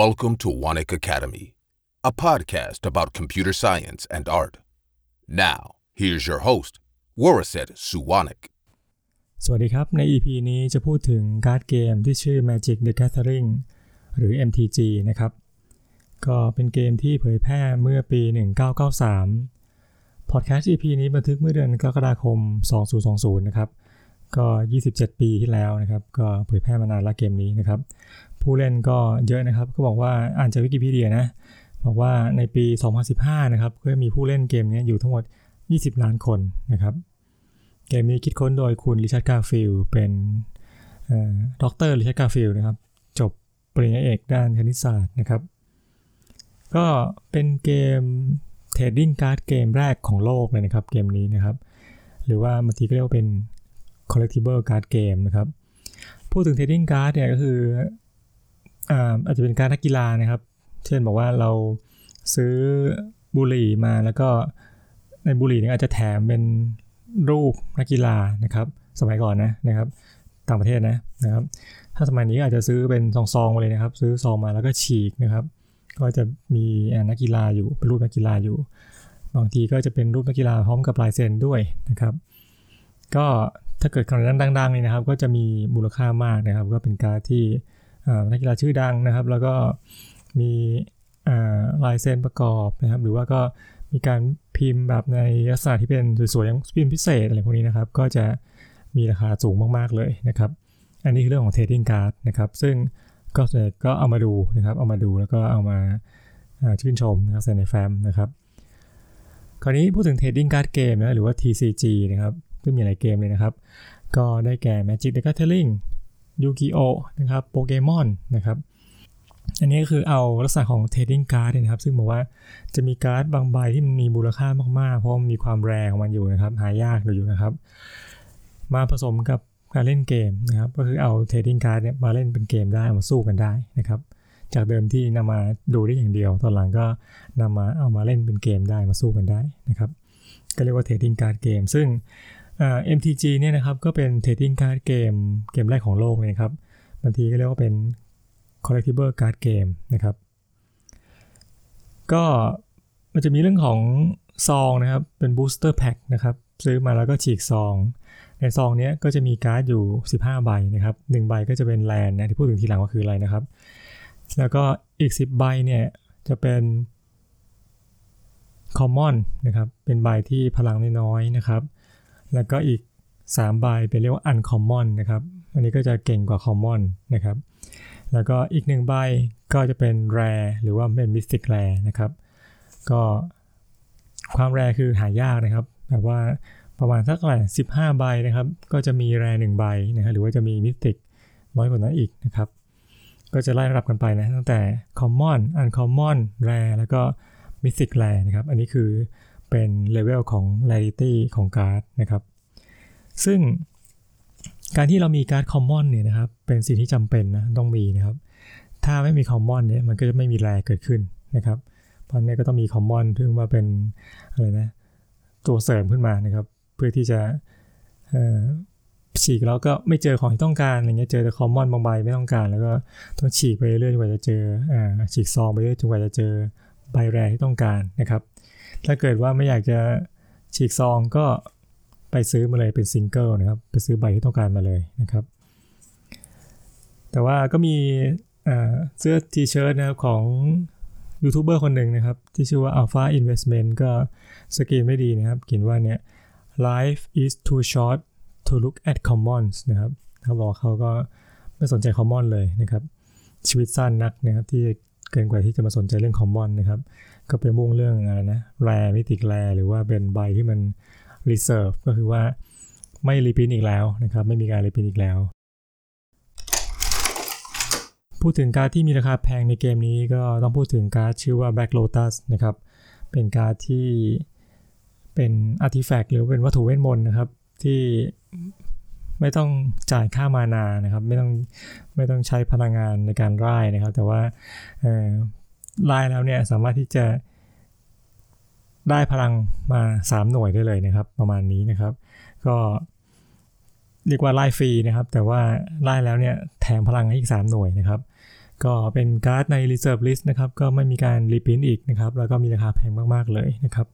Welcome to Wanik Academy, a podcast about computer science and art. Now, here's your host, Waraset Suwanik. สวัสดีครับ ใน EP นี้จะพูดถึงการ์ดเกมที่ชื่อ Magic the Gathering หรือ MTG นะครับ ก็เป็นเกมที่เผยแพร่เมื่อปี 1993 พอดแคสต์ EP นี้บันทึกเมื่อเดือนกรกฎาคม 2020 นะครับ ก็ 27 ปีที่แล้วนะครับ ก็เผยแพร่มานานละเกมนี้นะครับ ผู้เล่นก็เยอะนะครับ ก็บอกว่าอ่านจากวิกิพีเดียนะ บอกว่าในปี 2015 นะครับก็มีผู้เล่นเกมนี้อยู่ทั้งหมด 20 ล้านคนนะครับ เกมนี้คิดค้นโดยคุณ Richard Garfield เป็นด็อกเตอร์ Richard Garfield นะครับ จบปริญญาเอกด้านคณิตศาสตร์นะครับ ก็เป็นเกม trading card game แรกของโลกเลยนะครับ เกมนี้นะครับ หรือว่าบางทีก็เรียกว่าเป็น collectible card game นะครับ พูดถึง trading card เนี่ยก็คือ อาจจะเป็นการนักกีฬานะครับ เช่นบอกว่าเราซื้อบุหรี่มาแล้วก็ในบุหรี่เนี่ยอาจจะแถมเป็นรูปนักกีฬานะครับ สมัยก่อนนะนะครับ ต่างประเทศนะนะครับ ถ้าสมัยนี้อาจจะซื้อเป็นซองๆมาเลยนะครับ ซื้อซองมาแล้วก็ฉีกนะครับ ก็จะมีนักกีฬาอยู่เป็นรูปนักกีฬาอยู่ บางทีก็จะเป็นรูปนักกีฬาพร้อมกับลายเซ็นด้วยนะครับ ก็ถ้าเกิดครั้งดังๆนี่นะครับ ก็จะมีมูลค่ามากนะครับ ก็เป็นการที่ นักกีฬาชื่อดังนะครับ แล้วก็มีลายเซ็นประกอบนะครับ หรือว่าก็มีการพิมพ์แบบในลักษณะที่เป็นสวยๆอย่างพิมพ์พิเศษอะไรพวกนี้นะครับ ก็จะมีราคาสูงมากๆเลยนะครับ อันนี้คือเรื่องของ trading card นะครับ ซึ่งก็ก็เอามาดูนะครับ เอามาดูแล้วก็เอามาชื่นชมนะครับใส่ในแฟ้มนะครับ คราวนี้พูดถึง trading card game นะหรือว่า TCG นะครับซึ่งมีหลายเกมเลยนะครับ ก็ได้แก่ Magic the Gathering Yu-Gi-Oh นะครับโปเกมอนนะครับ อันนี้ก็คือเอาลักษณะของ trading card นะครับ ซึ่งบอกว่าจะมีการ์ดบางใบที่มันมีมูลค่ามากๆ เพราะมีความแรงของมันอยู่นะครับ หายากอยู่นะครับ มาผสมกับการเล่นเกมนะครับ ก็คือเอา trading card เนี่ยมาเล่นเป็นเกมได้มาสู้กันได้นะครับ จากเดิมที่นำมาดูได้อย่างเดียว ตอนหลังก็นำมาเอามาเล่นเป็นเกมได้มาสู้กันได้นะครับ ก็เรียกว่า trading card เกมซึ่ง MTG เนี่ยนะครับก็เป็น trading card เกมเกมแรกของโลกเลยครับบางทีก็เรียกว่าเป็น collectible card game นะครับ ก็มันจะมีเรื่องของซองนะครับ เป็น booster pack นะครับ ซื้อมาแล้วก็ฉีกซอง ในซองนี้ก็จะมีการ์ดอยู่ 15 ใบนะครับ1ใบก็จะเป็นแลนนะที่พูดถึงทีหลังก็คืออะไรนะครับ แล้วก็อีก 10 ใบเนี่ยจะเป็น common นะครับ เป็นใบที่พลังน้อยๆนะครับ แล้วก็อีก3ใบเป็นเรียกว่า uncommon นะครับอันนี้ก็จะเก่งกว่า common นะครับ แล้วก็อีกหนึ่งใบก็จะเป็น rare หรือว่าเป็น mystic rare นะครับ ก็ความแรคือหายากนะครับ แบบว่าประมาณสักเท่าไหร่15ใบนะครับ ก็จะมี rare 1ใบนะครับ หรือว่าจะมี mystic น้อยกว่านั้นอีกนะครับ ก็จะไล่ระดับกันไปนะตั้งแต่ common uncommon rare แล้วก็ mythic rare นะครับ อันนี้คือ เป็นเลเวลของ rarity ของการ์ดนะครับ ซึ่งการที่เรามีการ์ด common เนี่ยนะครับ เป็นสิ่งที่จำเป็นนะต้องมีนะครับ ถ้าไม่มี common เนี่ยมันก็จะไม่มี rare เกิดขึ้นนะครับ เพราะนี้ก็ต้องมี common ซึ่งว่าเป็นอะไรนะตัวเสริมขึ้นมานะครับ เพื่อที่จะฉีกแล้วก็ไม่เจอของที่ต้องการอะไรเงี้ยเจอแต่ common บางใบไม่ต้องการ แล้วก็ต้องฉีกไปเรื่อยจนกว่าจะเจอฉีกซองไปเรื่อยจนกว่าจะเจอใบ rare ที่ต้องการนะครับ ถ้าเกิดว่าไม่อยากจะฉีกซองก็ไปซื้อมาเลยเป็นซิงเกิลนะครับ ไปซื้อใบที่ต้องการมาเลยนะครับ แต่ว่าก็มีเสื้อทีเชิ้ตนะครับของยูทูบเบอร์คนหนึ่งนะครับ ที่ชื่อว่า Alpha Investment ก็สกรีนไม่ดีนะครับเขียนว่าเนี่ย life is too short to look at commons นะครับเขาบอกเขาก็ไม่สนใจ common เลยนะครับ ชีวิตสั้นนักนะครับที่ เกินกว่าที่จะมาสนใจเรื่อง common นะครับ ก็ไปมุ่งเรื่องอะไรนะ rare มิติ rare หรือว่าเป็นใบที่มัน reserve ก็คือว่าไม่รีพินอีกแล้วนะครับ ไม่มีการรีพินอีกแล้ว พูดถึงการที่มีราคาแพงในเกมนี้ก็ต้องพูดถึงการชื่อว่า Black Lotus นะครับ เป็นการที่เป็นอาร์ติแฟกต์หรือเป็นวัตถุเวทมนต์นะครับ ที่ ไม่ต้องจ่ายค่ามานานะครับ ไม่ต้องไม่ต้องใช้พลังงานในการไล่นะครับ แต่ว่าไล่แล้วเนี่ยสามารถที่จะได้พลังมา 3 หน่วยได้เลยนะครับ ประมาณนี้นะครับ ก็เรียกว่าร่ายฟรีนะครับ แต่ว่าร่ายแล้วเนี่ยแถมพลังให้อีก 3 หน่วยนะครับ ก็เป็นการ์ดใน Reserve List นะครับ ก็ไม่มีการ reprint อีกนะครับ แล้วก็มีราคาแพงมาก ๆ เลยนะครับ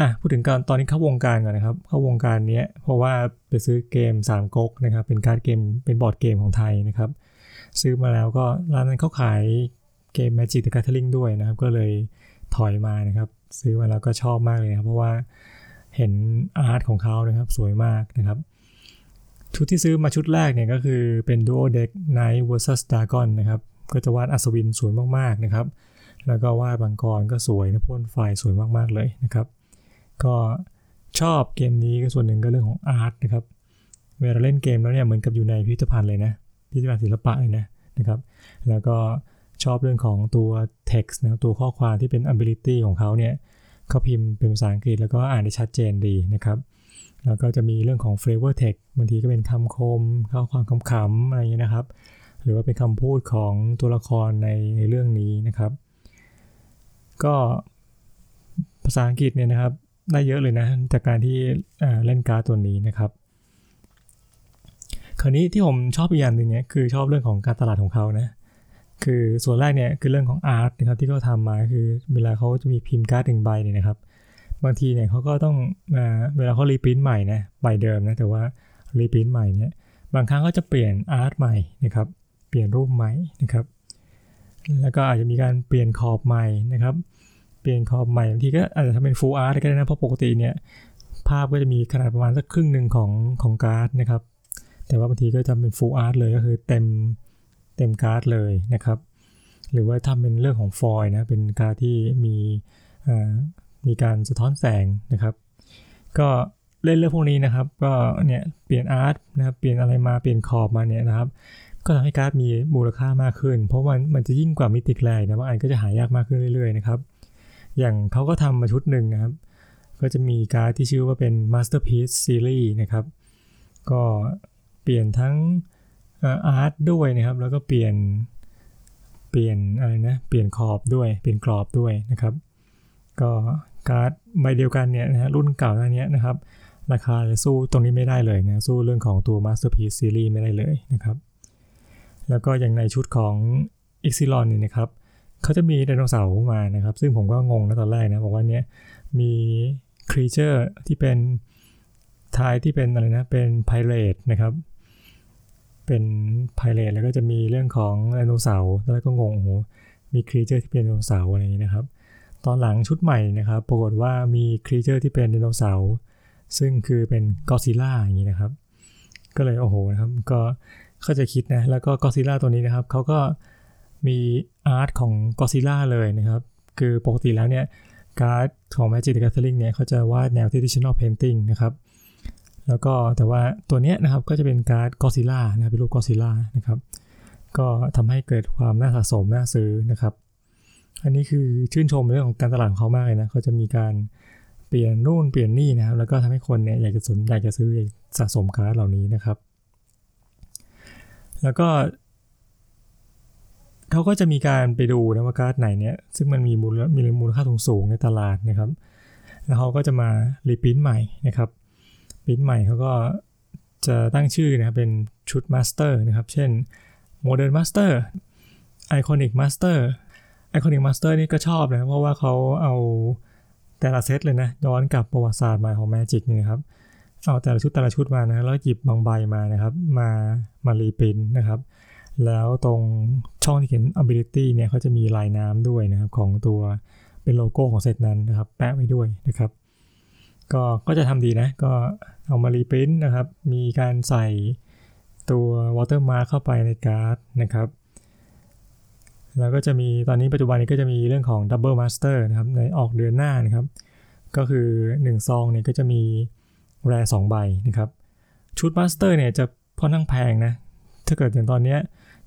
อะพูดถึงการตอนที่เข้าวงการก่อนนะครับ เข้าวงการเนี้ยเพราะว่าไปซื้อเกม3ก๊กนะครับ เป็นการ์ดเกมเป็นบอร์ดเกมของไทยนะครับ ซื้อมาแล้วก็ร้านนั้นเขาขายเกม Magic the Gathering ด้วยนะครับ ก็เลยถอยมานะครับ ซื้อมาแล้วก็ชอบมากเลยครับ เพราะว่าเห็นอาร์ตของเขานะครับ สวยมากนะครับ ชุดที่ซื้อมาชุดแรกเนี่ยก็คือเป็น Duo Deck Knight vs Dragon นะครับ ก็จะวาดอัศวินสวยมากๆนะครับ แล้วก็วาดบังกรก็สวยนะพ่นไฟสวยมากๆเลยนะครับ ก็ชอบเกมนี้ก็ส่วนหนึ่งก็เรื่องของอาร์ตนะครับ เวลาเล่นเกมแล้วเนี่ยเหมือนกับอยู่ในพิพิธภัณฑ์เลยนะพิพิธภัณฑ์ศิลปะเลยนะนะครับ แล้วก็ชอบเรื่องของตัว text นะตัวข้อความที่เป็น ability ของเขาเนี่ยเขาพิมพ์เป็นภาษาอังกฤษแล้วก็อ่านได้ชัดเจนดีนะครับ แล้วก็จะมีเรื่องของ flavor text บางทีก็เป็นคำคมข้อความคำๆอะไรอย่างนี้นะครับ หรือว่าเป็นคำพูดของตัวละครในในเรื่องนี้นะครับ ก็ภาษาอังกฤษเนี่ยนะครับ ได้เยอะเลยนะ จากการที่เล่นการ์ดตัวนี้นะครับ คราวนี้ที่ผมชอบอีกอย่างหนึ่งเนี่ยคือชอบเรื่องของการตลาดของเขานะคือส่วนแรกเนี่ยคือเรื่องของอาร์ตนะครับที่เขาทำมาคือเวลาเขาจะมีพิมพ์การ์ดหนึ่งใบเนี่ยนะครับ บางทีเนี่ยเขาก็ต้องมาเวลาเขารีพิมพ์ใหม่นะใบเดิมนะแต่ว่ารีพิมพ์ใหม่เนี่ยบางครั้งก็จะเปลี่ยนอาร์ตใหม่นะครับ เปลี่ยนรูปใหม่นะครับ แล้วก็อาจจะมีการเปลี่ยนขอบใหม่นะครับ เปลี่ยนขอบใหม่บางทีก็อาจจะทำเป็น full art ก็ได้นะ เพราะปกติเนี่ย ภาพก็จะมีขนาดประมาณสักครึ่งหนึ่งของของการ์ดนะครับ แต่ว่าบางทีก็จะเป็น full art เลยก็คือเต็มเต็มการ์ดเลยนะครับ หรือว่าทำเป็นเรื่องของฟอยนะเป็นการ์ดที่มีมีการสะท้อนแสงนะครับ ก็เล่นเรื่องพวกนี้นะครับ ก็เนี่ยเปลี่ยน art นะครับเปลี่ยนอะไรมาเปลี่ยนขอบมาเนี่ยนะครับก็ทำให้การ์ดมีมูลค่ามากขึ้น เพราะมันมันจะยิ่งกว่า mythic rare นะบางอันก็จะหายากมากขึ้นเรื่อยๆนะครับ อย่างเขาก็ทำมาชุดหนึ่งนะครับ ก็จะมีการ์ดที่ชื่อว่าเป็น Masterpiece Series นะครับ ก็เปลี่ยนทั้ง art ด้วยนะครับ แล้วก็เปลี่ยนเปลี่ยนอะไรนะ เปลี่ยนขอบด้วย เปลี่ยนกรอบด้วยนะครับ ก็การ์ดใบเดียวกันเนี่ยนะฮะรุ่นเก่าก่อนหน้านี้นะครับ ราคาจะสู้ตรงนี้ไม่ได้เลยนะ สู้เรื่องของตัว Masterpiece Series ไม่ได้เลยนะครับ แล้วก็อย่างในชุดของ e x i l o n นี่นะครับ เขาจะมีไดโนเสาร์มานะครับ ซึ่งผมก็งงนะตอนแรกนะบอกว่าเนี้ยมี creature ที่เป็น type ที่เป็นอะไรนะเป็น pirate นะครับเป็น pirate แล้วก็จะมีเรื่องของไดโนเสาร์แล้วก็งงโอ้โหมี creature ที่เป็นไดโนเสาร์อะไรอย่างนี้นะครับ ตอนหลังชุดใหม่นะครับปรากฏว่ามี creature ที่เป็นไดโนเสาร์ซึ่งคือเป็นกอซิล่าอย่างนี้นะครับ ก็เลยโอ้โหนะครับก็เข้าใจคิดนะแล้วก็กอซิล่าตัวนี้นะครับเขาก็ มี art ของกอซิล่าเลยนะครับ คือปกติแล้วเนี่ยการ์ดของ Magic the Gathering เนี่ยเขาจะวาดแนว traditional painting นะครับแล้วก็แต่ว่าตัวเนี้ยนะครับก็จะเป็นการ์ดกอซิล่านะเป็นรูปกอซิล่านะครับ ก็ทำให้เกิดความน่าสะสมน่าซื้อนะครับ อันนี้คือชื่นชมเรื่องของการตลาดของเขามากเลยนะเขาจะมีการเปลี่ยนนู่นเปลี่ยนนี่นะครับ แล้วก็ทำให้คนเนี่ยอยากจะสนอยากจะซื้อสะสมการ์ดเหล่านี้นะครับ แล้วก็ เขาก็จะมีการไปดูนะว่าการ์ดไหนเนี่ยซึ่งมันมีมูลมีมูลค่าสูงสูงในตลาดนะครับ แล้วเขาก็จะมารีพิมพ์ใหม่นะครับพิมพ์ใหม่เขาก็จะตั้งชื่อนะครับเป็นชุด Master นะครับ เช่น Modern Master Iconic Master Iconic Master นี่ก็ชอบนะเพราะว่าเขาเอาแต่ละเซตเลยนะย้อนกลับประวัติศาสตร์มาของ Magic นี่ครับเอาแต่ละชุดแต่ละชุดมานะแล้วหยิบบางใบมานะครับ มามา reprint นะครับ แล้วตรงช่องที่เขียน ability เนี่ยเขาจะมีลายน้ำด้วยนะครับของตัวเป็นโลโก้ของเซตนั้นนะครับแปะไว้ด้วยนะครับ ก็ก็จะทำดีนะ ก็เอามารีพินนะครับ มีการใส่ตัว watermark เข้าไปในการ์ดนะครับ แล้วก็จะมีตอนนี้ปัจจุบันนี้ก็จะมีเรื่องของ Double Master นะครับในออกเดือนหน้านะครับ ก็คือ 1 ซองเนี่ยก็จะมีแรสองใบนะครับ ชุด Master เนี่ยจะค่อนข้างแพงนะ ถ้าเกิดอย่างตอนเนี้ย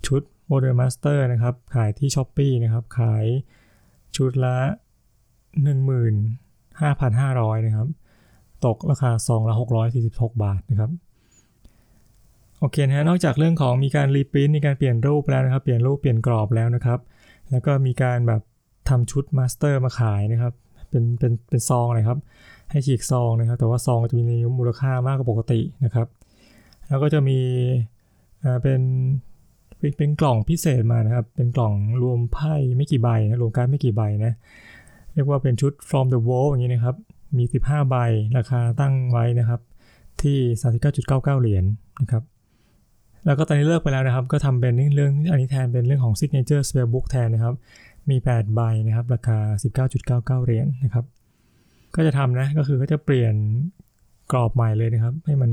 ชุด Modern Master นะครับ ขายที่ s h อ p e e นะครับ ขายชุดละ 15,500 นะครับ ตกราคาซองละ646 บาทนะครับ โอเคนะฮะนอกจากเรื่องของมีการ reprint มีการเปลี่ยนรูปแล้วนะครับ เปลี่ยนรูปเปลี่ยนกรอบแล้วนะครับ แล้วก็มีการแบบทำชุด Master มาขายนะครับ เป็นเป็นเป็นซองนะครับ ให้ฉีกซองนะครับ แต่ว่าซองจะมีมูลค่ามากกว่าปกตินะครับ แล้วก็จะมีเป็น เป็นกล่องพิเศษมานะครับ เป็นกล่องรวมไพ่ไม่กี่ใบนะรวมการ์ดไม่กี่ใบนะเรียกว่าเป็นชุด from the wall อย่างนี้นะครับ มี 15 ใบราคาตั้งไว้นะครับ ที่ 39.99 เหรียญนนะครับ แล้วก็ตอนนี้เลิกไปแล้วนะครับ ก็ทำเป็นเรื่องอันนี้แทนเป็นเรื่องของ signature spell book แทนนะครับ มี 8 ใบนะครับ ราคา 19.99 เหรียญนนะครับ ก็จะทำนะก็คือก็จะเปลี่ยนกรอบใหม่เลยนะครับ ให้มัน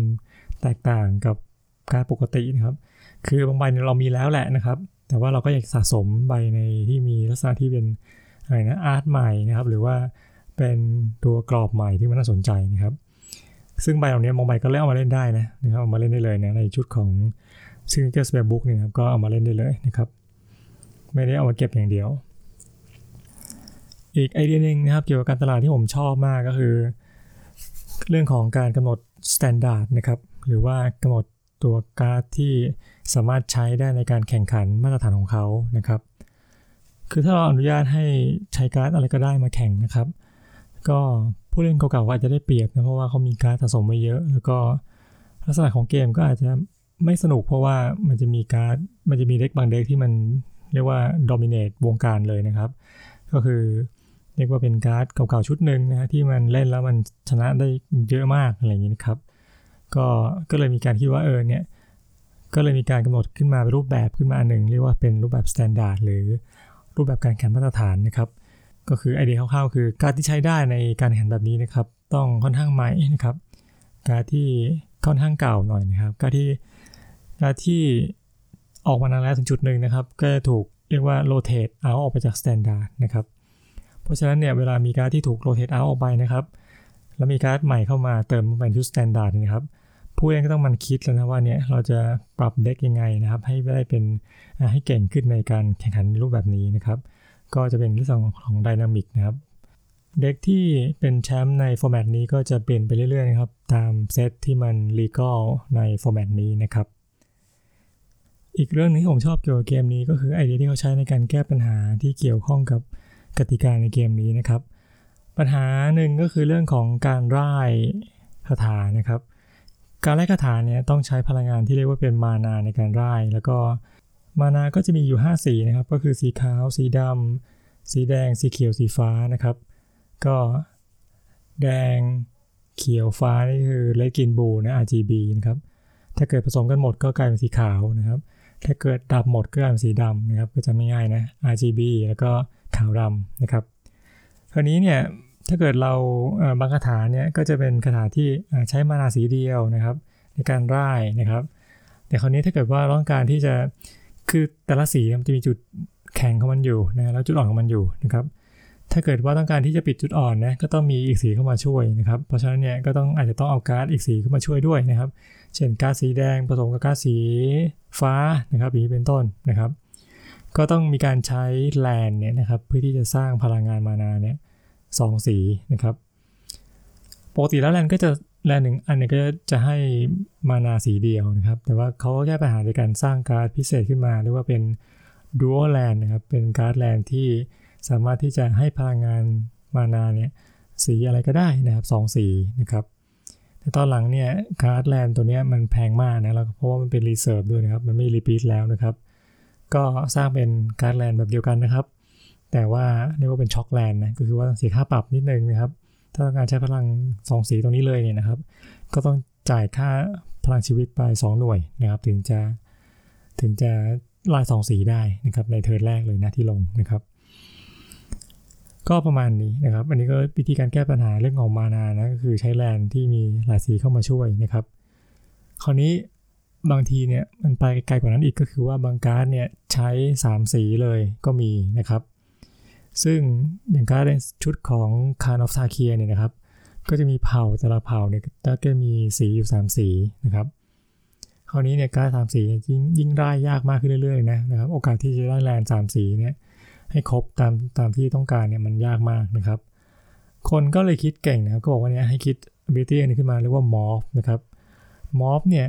แตกต่างกับการปกตินะครับ คือบางใบเรามีแล้วแหละนะครับ แต่ว่าเราก็อยากสะสมใบในที่มีลักษณะที่เป็นอะไรนะอาร์ตใหม่นะครับ หรือว่าเป็นตัวกรอบใหม่ที่มันน่าสนใจนะครับ ซึ่งใบเหล่านี้บางใบก็เล่นเอามาเล่นได้นะนะครับเอามาเล่นได้เลยนะในชุดของ Signature Spell Book เนี่ยครับก็เอามาเล่นได้เลยนะครับ ไม่ได้เอามาเก็บอย่างเดียว อีกไอเดียหนึ่งนะครับ เกี่ยวกับการตลาดที่ผมชอบมากก็คือ เรื่องของการกำหนด standard นะครับ หรือว่ากำหนด ตัวการ์ดที่สามารถใช้ได้ในการแข่งขันมาตรฐานของเขานะครับ คือถ้าเราอนุญาตให้ใช้การ์ดอะไรก็ได้มาแข่งนะครับ ก็ผู้เล่นเก่าๆอาจจะได้เปรียบนะเพราะว่าเขามีการ์ดสะสมมาเยอะ แล้วก็ลักษณะของเกมก็อาจจะไม่สนุกเพราะว่ามันจะมีการ์ดมันจะมี deck บาง deck ที่มันเรียกว่า dominate วงการเลยนะครับ ก็คือเรียกว่าเป็นการ์ดเก่าๆชุดหนึ่งนะฮะที่มันเล่นแล้วมันชนะได้เยอะมากอะไรอย่างนี้นะครับ ก็ก็เลยมีการคิดว่าเออเนี่ยก็เลยมีการกำหนดขึ้นมาเป็นรูปแบบขึ้นมาอันหนึ่งเรียกว่าเป็นรูปแบบ standard หรือรูปแบบการแข่งมาตรฐานนะครับ ก็คือไอเดียคร่าวๆคือการที่ใช้ได้ในการแข่งแบบนี้นะครับ ต้องค่อนข้างใหม่นะครับ การที่ค่อนข้างเก่าหน่อยนะครับ การที่การที่ออกมานานแล้วถึงจุดหนึ่งนะครับ ก็จะถูกเรียกว่า rotate out ออกไปจาก standard นะครับ เพราะฉะนั้นเนี่ยเวลามีการที่ถูก rotate out ออกไปนะครับ แล้วมีการ์ดใหม่เข้ามาเติมเป็นชุด standard นะครับ ผู้เล่นก็ต้องมันคิดแล้วนะว่าเนี่ยเราจะปรับเด็กยังไงนะครับ ให้ได้เป็นให้เก่งขึ้นในการแข่งขันรูปแบบนี้นะครับ ก็จะเป็นเรื่องของดินามิกนะครับเด็กที่เป็นแชมป์ในฟอร์แมตนี้ก็จะเปลี่ยนไปเรื่อยๆนะครับ ตามเซตที่มันลีก a l ในฟอร์แมตนี้นะครับ อีกเรื่องนึงที่ผมชอบเกี่ยวกับเกมนี้ก็คือไอเดียที่เขาใช้ในการแก้ปัญหาที่เกี่ยวข้องกับกติกาในเกมนี้นะครับ ปัญหาหนึ่งก็คือเรื่องของการร่ายคาถานะครับ การไล่คาถาเนี่ยต้องใช้พลังงานที่เรียกว่าเป็นมานาในการร่แล้วก็มานาก็จะมีอยู่ 5 สีนะครับ ก็คือสีขาว สีดำ สีแดง สีเขียว สีฟ้านะครับ ก็แดงเขียวฟ้านี่คือเลกินบูนะ RGB นะครับ ถ้าเกิดผสมกันหมดก็กลายเป็นสีขาวนะครับ ถ้าเกิดดับหมดก็กลายเป็นสีดำนะครับ ก็จะไม่ง่ายนะ RGB แล้วก็ขาวดำนะครับ คราวนี้เนี่ย ถ้าเกิดเราบางคาถาเนี่ยก็จะเป็นคาถาที่ใช้มานาสีเดียวนะครับ ในการร่ายนะครับ แต่คราวนี้ถ้าเกิดว่าต้องการที่จะคือแต่ละสีมันจะมีจุดแข็งของมันอยู่นะแล้วจุดอ่อนของมันอยู่นะครับ ถ้าเกิดว่าต้องการที่จะปิดจุดอ่อนนะก็ต้องมีอีกสีเข้ามาช่วยนะครับ เพราะฉะนั้นเนี่ยก็ต้องอาจจะต้องเอาการ์ดอีกสีเข้ามาช่วยด้วยนะครับ เช่นการ์ดสีแดงผสมกับการ์ดสีฟ้านะครับอย่างนี้เป็นต้นนะครับ ก็ต้องมีการใช้ land เนี่ยนะครับเพื่อที่จะสร้างพลังงาน mana เนี่ย สองสีนะครับ ปกติแล้ว land ก็จะ land หนึ่งอันนี้ก็จะให้ mana สีเดียวนะครับ แต่ว่าเขาก็แก้ปัญหาในการสร้างการ์ดพิเศษขึ้นมาเรียกว่าเป็นdual land นะครับ เป็นการ์ด land ที่สามารถที่จะให้พลังงาน mana เนี่ยสีอะไรก็ได้นะครับสองสีนะครับ แต่ตอนหลังเนี่ยการ์ด land ตัวนี้มันแพงมากนะแล้วเพราะว่ามันเป็น reserve ด้วยนะครับ มันไม่ reprint แล้วนะครับ ก็สร้างเป็นการ์ด land แบบเดียวกันนะครับ แต่ว่าเรียกว่าเป็น shock land นะก็คือว่าเสียค่าปรับนิดนึงนะครับ ถ้าต้องการใช้พลัง2สีตรงนี้เลยเนี่ยนะครับ ก็ต้องจ่ายค่าพลังชีวิตไป 2 หน่วยนะครับถึงจะถึงจะลาย2สีได้นะครับใน turn แรกเลยนะที่ลงนะครับ ก็ประมาณนี้นะครับ อันนี้ก็วิธีการแก้ปัญหาเรื่องของ mana นะก็คือใช้ land ที่มีหลายสีเข้ามาช่วยนะครับ คราวนี้บางทีเนี่ยมันไปไกลกว่านั้นอีกก็คือว่าบางการ์ดเนี่ยใช้ 3 สีเลยก็มีนะครับ ซึ่งอย่างการ์ดในชุดของ Khans of Tarkir เนี่ยนะครับ ก็จะมีเผ่าแต่ละเผ่าเนี่ยก็มีสีอยู่ 3 สีนะครับคราวนี้เนี่ยการสามสียิ่งยิ่งได้ยากมากขึ้นเรื่อยๆนะนะครับ โอกาสที่จะได้แลนสามสีเนี่ยให้ครบตามตามที่ต้องการเนี่ยมันยากมากนะครับ คนก็เลยคิดเก่งนะครับ ก็บอกว่าเนี่ยให้คิด ability นี้ขึ้นมาเรียกว่า morph นะครับ morph เนี่ย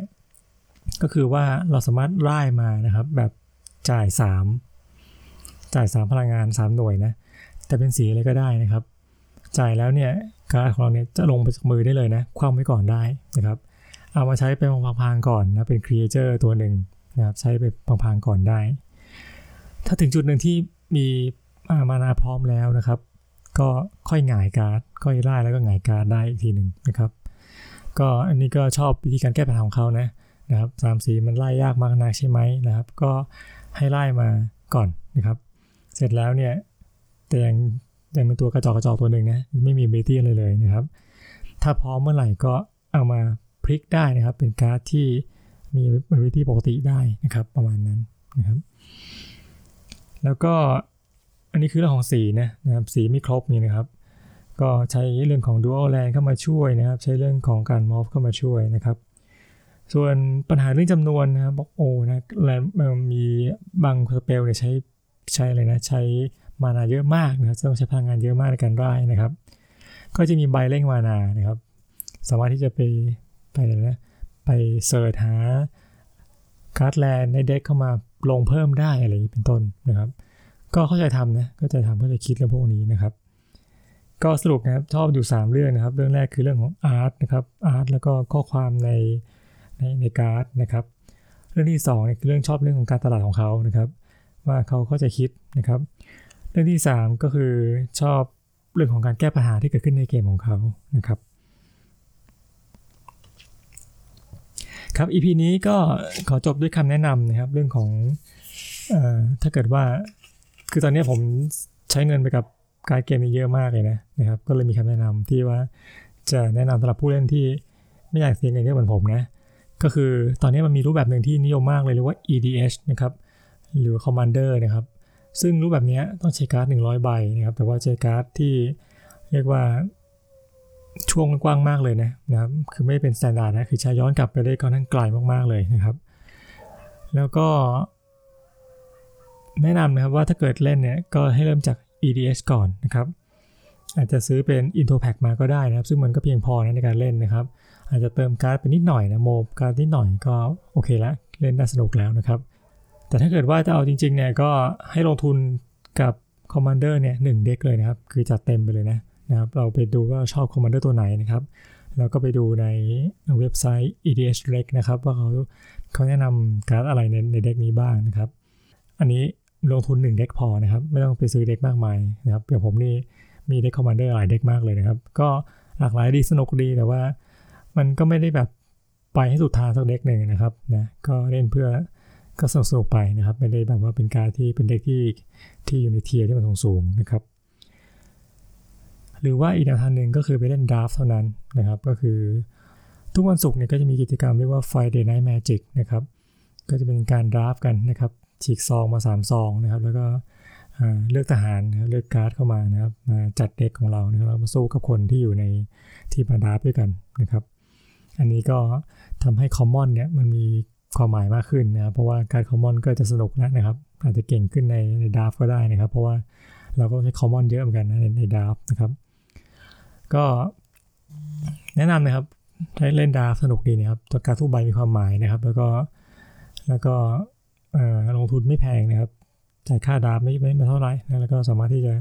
ก็คือว่าเราสามารถไล่มานะครับ แบบจ่าย 3 จ่าย3พลังงาน3หน่วยนะแต่เป็นสีอะไรก็ได้นะครับ จ่ายแล้วเนี่ยการ์ดของเราเนี่ยจะลงไปจากมือได้เลยนะคว่ำไว้ก่อนได้นะครับ เอามาใช้เป็นพลางๆก่อนนะเป็น creature ตัวหนึ่งนะครับใช้ไปพลางๆก่อนได้ ถ้าถึงจุดหนึ่งที่มี mana พร้อมแล้วนะครับ ก็ค่อยหงายการ์ดค่อยไล่แล้วก็หงายการ์ดได้อีกทีหนึ่งนะครับ ก็อันนี้ก็ชอบวิธีการแก้ปัญหาของเขานะนะครับสามสีมันไล่ยากมากนักใช่ไหมนะครับ ก็ให้ไล่มาก่อนนะครับ สร็จแล้วเนี่ยแต่ยังยังเป็นตัวกระจอกกระจอกตัวหนึ่งนะไม่มีเบตี้อะไรเลยนะครับ ถ้าพร้อมเมื่อไหร่ก็เอามาพลิกได้นะครับ เป็นการ์ดที่มีเบตี้ปกติได้นะครับ ประมาณนั้นนะครับ แล้วก็อันนี้คือเรื่องของสีนะนะครับสีไม่ครบนี่นะครับ ก็ใช้เรื่องของ dual land เข้ามาช่วยนะครับ ใช้เรื่องของการมอฟเข้ามาช่วยนะครับ ส่วนปัญหาเรื่องจำนวนนะครับบอกโอ้นะแล้วมีบางสเปลเนี่ยใช้ ใช้อะไรนะใช้มานาเยอะมากนะครับต้องใช้พลังงานเยอะมากในการไล่นะครับ ก็จะมีใบเร่งมานานะครับ สามารถที่จะไปไปนะไปเสิร์ชหาการ์ดแลนในเด็กเข้ามาลงเพิ่มได้อะไรเป็นต้นนะครับ ก็เข้าใจทำนะก็ใจทำเข้าใจคิดเรื่องพวกนี้นะครับก็สรุปนะครับชอบอยู่ 3 เรื่องนะครับ เรื่องแรกคือเรื่องของอาร์ตนะครับอาร์ตแล้วก็ข้อความในในในการ์ดนะครับ เรื่องที่2เนี่ยคือเรื่องชอบเรื่องของการตลาดของเขานะครับ ว่าเขาเข้าใจคิดนะครับ เรื่องที่ 3 ก็คือชอบเรื่องของการแก้ปัญหาที่เกิดขึ้นในเกมของเขานะครับ ครับ EP นี้ก็ขอจบด้วยคำแนะนำนะครับ เรื่องของอถ้าเกิดว่าคือตอนนี้ผมใช้เงินไปกับการเกมนี้เยอะมากเลยนะนะครับ ก็เลยมีคำแนะนำที่ว่าจะแนะนำสำหรับผู้เล่นที่ไม่อยากเสียเงินเยอะเหมือนผมนะก็คือตอนนี้มันมีรูปแบบหนึ่งที่นิยมมากเลยเรียกว่า EDH นะครับ หรือ Commander นะครับ ซึ่งรูปแบบนี้ต้องใช้การ์ด 100 ใบนะครับ แต่ว่าใช้การ์ดที่เรียกว่าช่วงกว้างมากเลยนะนะครับ คือไม่เป็น standard นะ คือใช้ย้อนกลับไปได้ค่อนข้างไกลมากๆเลยนะครับ แล้วก็ แนะนำนะครับว่าถ้าเกิดเล่นเนี่ย ก็ให้เริ่มจาก EDH ก่อนนะครับ อาจจะซื้อเป็น Intro Pack มาก็ได้นะครับ ซึ่งมันก็เพียงพอนะในการเล่นนะครับ อาจจะเติมการ์ดไปนิดหน่อยนะโมการ์ดนิดหน่อยก็โอเคแล้วเล่นได้สนุกแล้วนะครับ แต่ถ้าเกิดว่าจะเอาจริงๆเนี่ยก็ให้ลงทุนกับ Commander เนี่ยหนึ่ง deck เลยนะครับ คือจัดเต็มไปเลยนะนะครับ เราไปดูว่าชอบ commander ตัวไหนนะครับ แล้วก็ไปดูในเว็บไซต์ EDH r e c นะครับ ว่าเขาเขาแนะนำการ์ดอะไรในใน deck นี้บ้างนะครับ อันนี้ลงทุน1 deck พอนะครับ ไม่ต้องไปซื้อ deck มากมายนะครับอย่างผมนี่มี deck commander หลาย deck มากเลยนะครับ ก็หลากหลายดีสนุกดีแต่ว่า มันก็ไม่ได้แบบไปให้สุดทางสัก deck หนึ่งนะครับนะก็เล่นเพื่อ ก็สนุกสนุกไปนะครับ ไม่ได้แบบว่าเป็นการ์ดที่เป็น deck ที่ที่อยู่ใน tier ที่มันสูงๆนะครับ หรือว่าอีกแนวทางหนึ่งก็คือไปเล่น draft เท่านั้นนะครับ ก็คือทุกวันศุกร์เนี่ยก็จะมีกิจกรรมเรียกว่า Friday Night Magic นะครับ ก็จะเป็นการดราฟกันนะครับฉีกซองมา 3 ซองนะครับ แล้วก็เลือกทหารเลือกการ์ดเข้ามานะครับมาจัดเด็กของเรานะครับมาสู้กับคนที่อยู่ในที่มาดราฟด้วยกันนะครับ อันนี้ก็ทำให้คอมมอนเนี่ยมันมี ความหมายมากขึ้นนะครับเพราะว่าการคอมมอนก็จะสนุกแล้วนะครับ อาจจะเก่งขึ้นในในดราฟก็ได้นะครับ เพราะว่าเราก็ใช้คอมมอนเยอะเหมือนกันนะในในดราฟนะครับ ก็แนะนำนะครับ ใช้เล่น draft สนุกดีนะครับตัวการ์ดทุกใบมีความหมายนะครับ แล้วก็แล้วก็ลงทุนไม่แพงนะครับจ่ายค่า draft ไม่ไม่เท่าไหร่นะแล้วก็สามารถที่จะ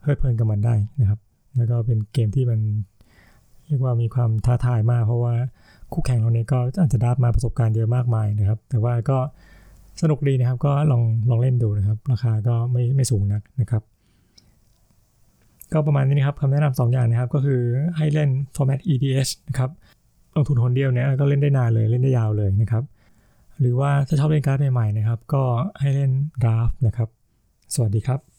เพลิดเพลินกับมันได้นะครับ แล้วก็เป็นเกมที่มันเรียกว่ามีความท้าทายมาก เพราะว่า คู่แข่งเราเนี่ยก็อาจจะ draft มาประสบการณ์เยอะมากมายนะครับ แต่ว่าก็สนุกดีนะครับ ก็ลองลองเล่นดูนะครับ ราคาก็ไม่ไม่สูงนักนะครับ ก็ประมาณนี้นะครับคำแนะนำสองอย่างนะครับ ก็คือให้เล่น format EDS นะครับลงทุนคนเดียวเนี่ยก็เล่นได้นานเลยเล่นได้ยาวเลยนะครับ หรือว่าถ้าชอบเล่นการ์ดใหม่ๆนะครับ ก็ให้เล่น draft นะครับ สวัสดีครับ